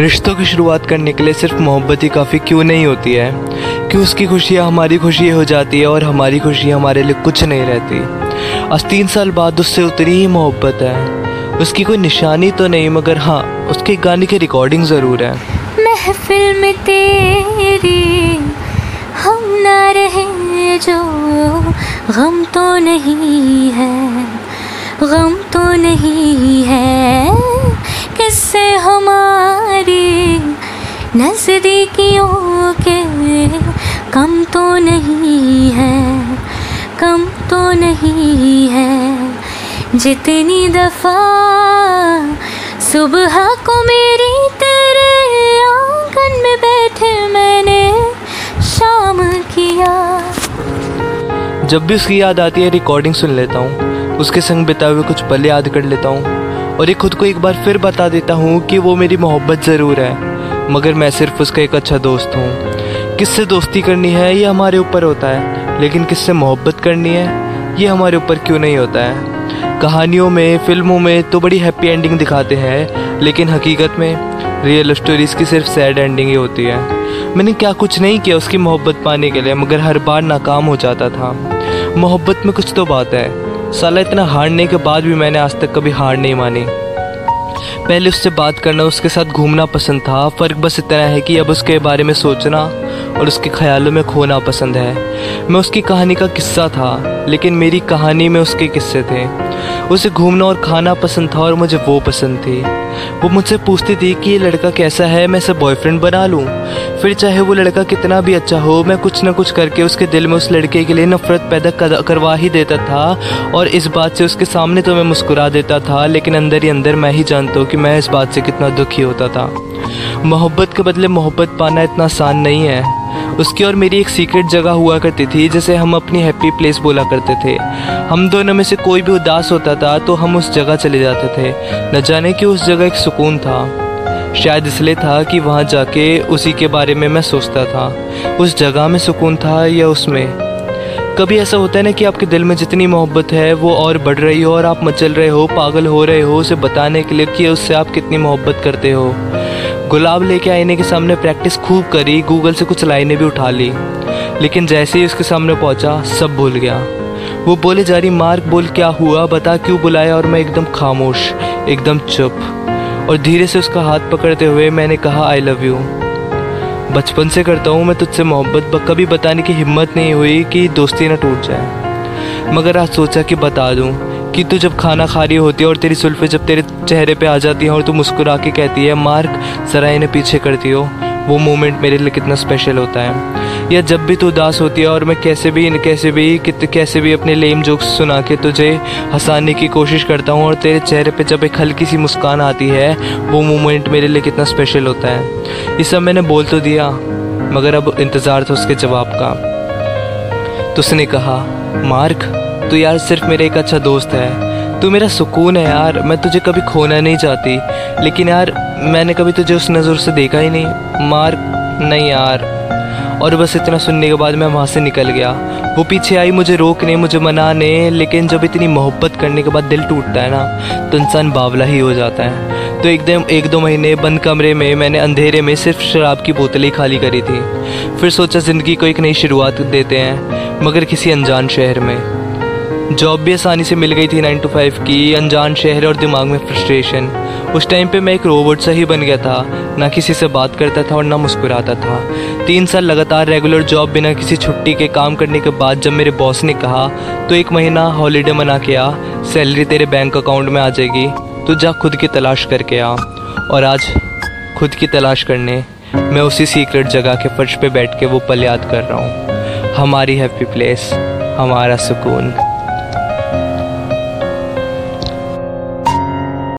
रिश्तों की शुरुआत करने के लिए सिर्फ़ मोहब्बत ही काफ़ी क्यों नहीं होती है? कि उसकी खुशियाँ हमारी खुशी हो जाती है और हमारी खुशी हमारे लिए कुछ नहीं रहती। आज तीन साल बाद उससे उतनी ही मोहब्बत है। उसकी कोई निशानी तो नहीं, मगर हाँ उसके गाने की रिकॉर्डिंग ज़रूर है। महफिल में तेरी, हम ना रहे जो, गम तो नहीं है, गम तो नहीं है। किससे हमारी नजदीकियों के कम तो नहीं है, कम तो नहीं है। जितनी दफ़ा सुबह को मेरी तेरे आँगन में बैठे मैंने शाम किया। जब भी उसकी याद आती है रिकॉर्डिंग सुन लेता हूँ। उसके संग बिताए हुए कुछ पल याद कर लेता हूँ। और ये खुद को एक बार फिर बता देता हूँ कि वो मेरी मोहब्बत ज़रूर है। मगर मैं सिर्फ़ उसका एक अच्छा दोस्त हूँ। किससे दोस्ती करनी है, ये हमारे ऊपर होता है, लेकिन किससे मोहब्बत करनी है, ये हमारे ऊपर क्यों नहीं होता है? कहानियों में, फ़िल्मों में तो बड़ी हैप्पी एंडिंग दिखाते हैं, लेकिन हकीकत में रियल स्टोरीज़ की सिर्फ़ सैड एंडिंग ही होती है। मैंने क्या कुछ नहीं किया उसकी मोहब्बत पाने के लिए, मगर हर बार नाकाम हो जाता था। मोहब्बत में कुछ तो बात है। साला इतना हारने के बाद भी मैंने आज तक कभी हार नहीं मानी। पहले उससे बात करना, उसके साथ घूमना पसंद था। फ़र्क बस इतना है कि अब उसके बारे में सोचना और उसके ख्यालों में खोना पसंद है। मैं उसकी कहानी का किस्सा था, लेकिन मेरी कहानी में उसके किस्से थे। उसे घूमना और खाना पसंद था और मुझे वो पसंद थी। वो मुझसे पूछती थी कि ये लड़का कैसा है, मैं इसे बॉयफ्रेंड बना लूँ। फिर चाहे वो लड़का कितना भी अच्छा हो, मैं कुछ ना कुछ करके उसके दिल में उस लड़के के लिए नफरत पैदा करवा ही देता था। और इस बात से उसके सामने तो मैं मुस्कुरा देता था, लेकिन अंदर ही अंदर मैं ही जानता हूँ कि मैं इस बात से कितना दुखी होता था। मोहब्बत के बदले मोहब्बत पाना इतना आसान नहीं है। उसकी और मेरी एक सीक्रेट जगह हुआ करती थी, जिसे हम अपनी हैप्पी प्लेस बोला करते थे। हम दोनों में से कोई भी उदास होता था तो हम उस जगह चले जाते थे। न जाने कि उस जगह एक सुकून था। शायद इसलिए था कि वहाँ जाके उसी के बारे में मैं सोचता था। उस जगह में सुकून था या उसमें? कभी ऐसा होता है ना कि आपके दिल में जितनी मोहब्बत है, वो और बढ़ रही हो और आप मचल रहे हो, पागल हो रहे हो उसे बताने के लिए कि उससे आप कितनी मोहब्बत करते हो। गुलाब लेके आईने के सामने प्रैक्टिस खूब करी, गूगल से कुछ लाइनें भी उठा ली। लेकिन जैसे ही उसके सामने पहुँचा, सब भूल गया। वो बोले जा रही मार्क बोल क्या हुआ? बता क्यों बुलाया? और मैं एकदम खामोश, एकदम चुप। और धीरे से उसका हाथ पकड़ते हुए मैंने कहा आई लव यू बचपन से करता हूँ मैं तुझसे मोहब्बत कभी बताने की हिम्मत नहीं हुई कि दोस्ती ना टूट जाए। मगर आज सोचा कि बता दूँ कि तू जब खाना खा रही होती है और तेरी सुल्फे जब तेरे चेहरे पे आ जाती है और तू मुस्कुरा के कहती है, मार्क, जरा इन्हें पीछे करती हो। वो मोमेंट मेरे लिए कितना स्पेशल होता है। या जब भी तू उदास होती है और मैं कैसे भी कैसे भी, कित, कैसे भी अपने लेम जोक्स सुना के तुझे हंसाने की कोशिश करता हूँ और तेरे चेहरे पे जब एक हल्की सी मुस्कान आती है, वो मोमेंट मेरे लिए कितना स्पेशल होता है। ये सब मैंने बोल तो दिया, मगर अब इंतज़ार था उसके जवाब का। तो उसने कहा, मार्क तू यार सिर्फ़ मेरा एक अच्छा दोस्त है। तू मेरा सुकून है यार, मैं तुझे कभी खोना नहीं चाहती। लेकिन यार, मैंने कभी तुझे उस नज़र से देखा ही नहीं। मार नहीं यार। और बस इतना सुनने के बाद मैं वहाँ से निकल गया। वो पीछे आई, मुझे रोकने, मुझे मनाने, लेकिन जब इतनी मोहब्बत करने के बाद दिल टूटता है ना तो इंसान बावला ही हो जाता है। तो एकदम एक दो महीने बंद कमरे में मैंने अंधेरे में सिर्फ़ शराब की बोतलें खाली करी थी। फिर सोचा ज़िंदगी को एक नई शुरुआत देते हैं, मगर किसी अनजान शहर में। जॉब भी आसानी से मिल गई थी नाइन टू फाइव की अनजान शहर और दिमाग में फ्रस्ट्रेशन उस टाइम पे मैं एक रोबोट सा ही बन गया था, ना किसी से बात करता था और ना मुस्कुराता था। तीन साल लगातार रेगुलर जॉब बिना किसी छुट्टी के काम करने के बाद जब मेरे बॉस ने कहा तो एक महीना हॉलीडे मना के आ सैलरी तेरे बैंक अकाउंट में आ जाएगी तो जा खुद की तलाश करके आ। और आज खुद की तलाश करने, मैं उसी सीक्रेट जगह के फर्श पे बैठ के वो पल याद कर रहा हूँ। हमारी हैप्पी प्लेस हमारा सुकून।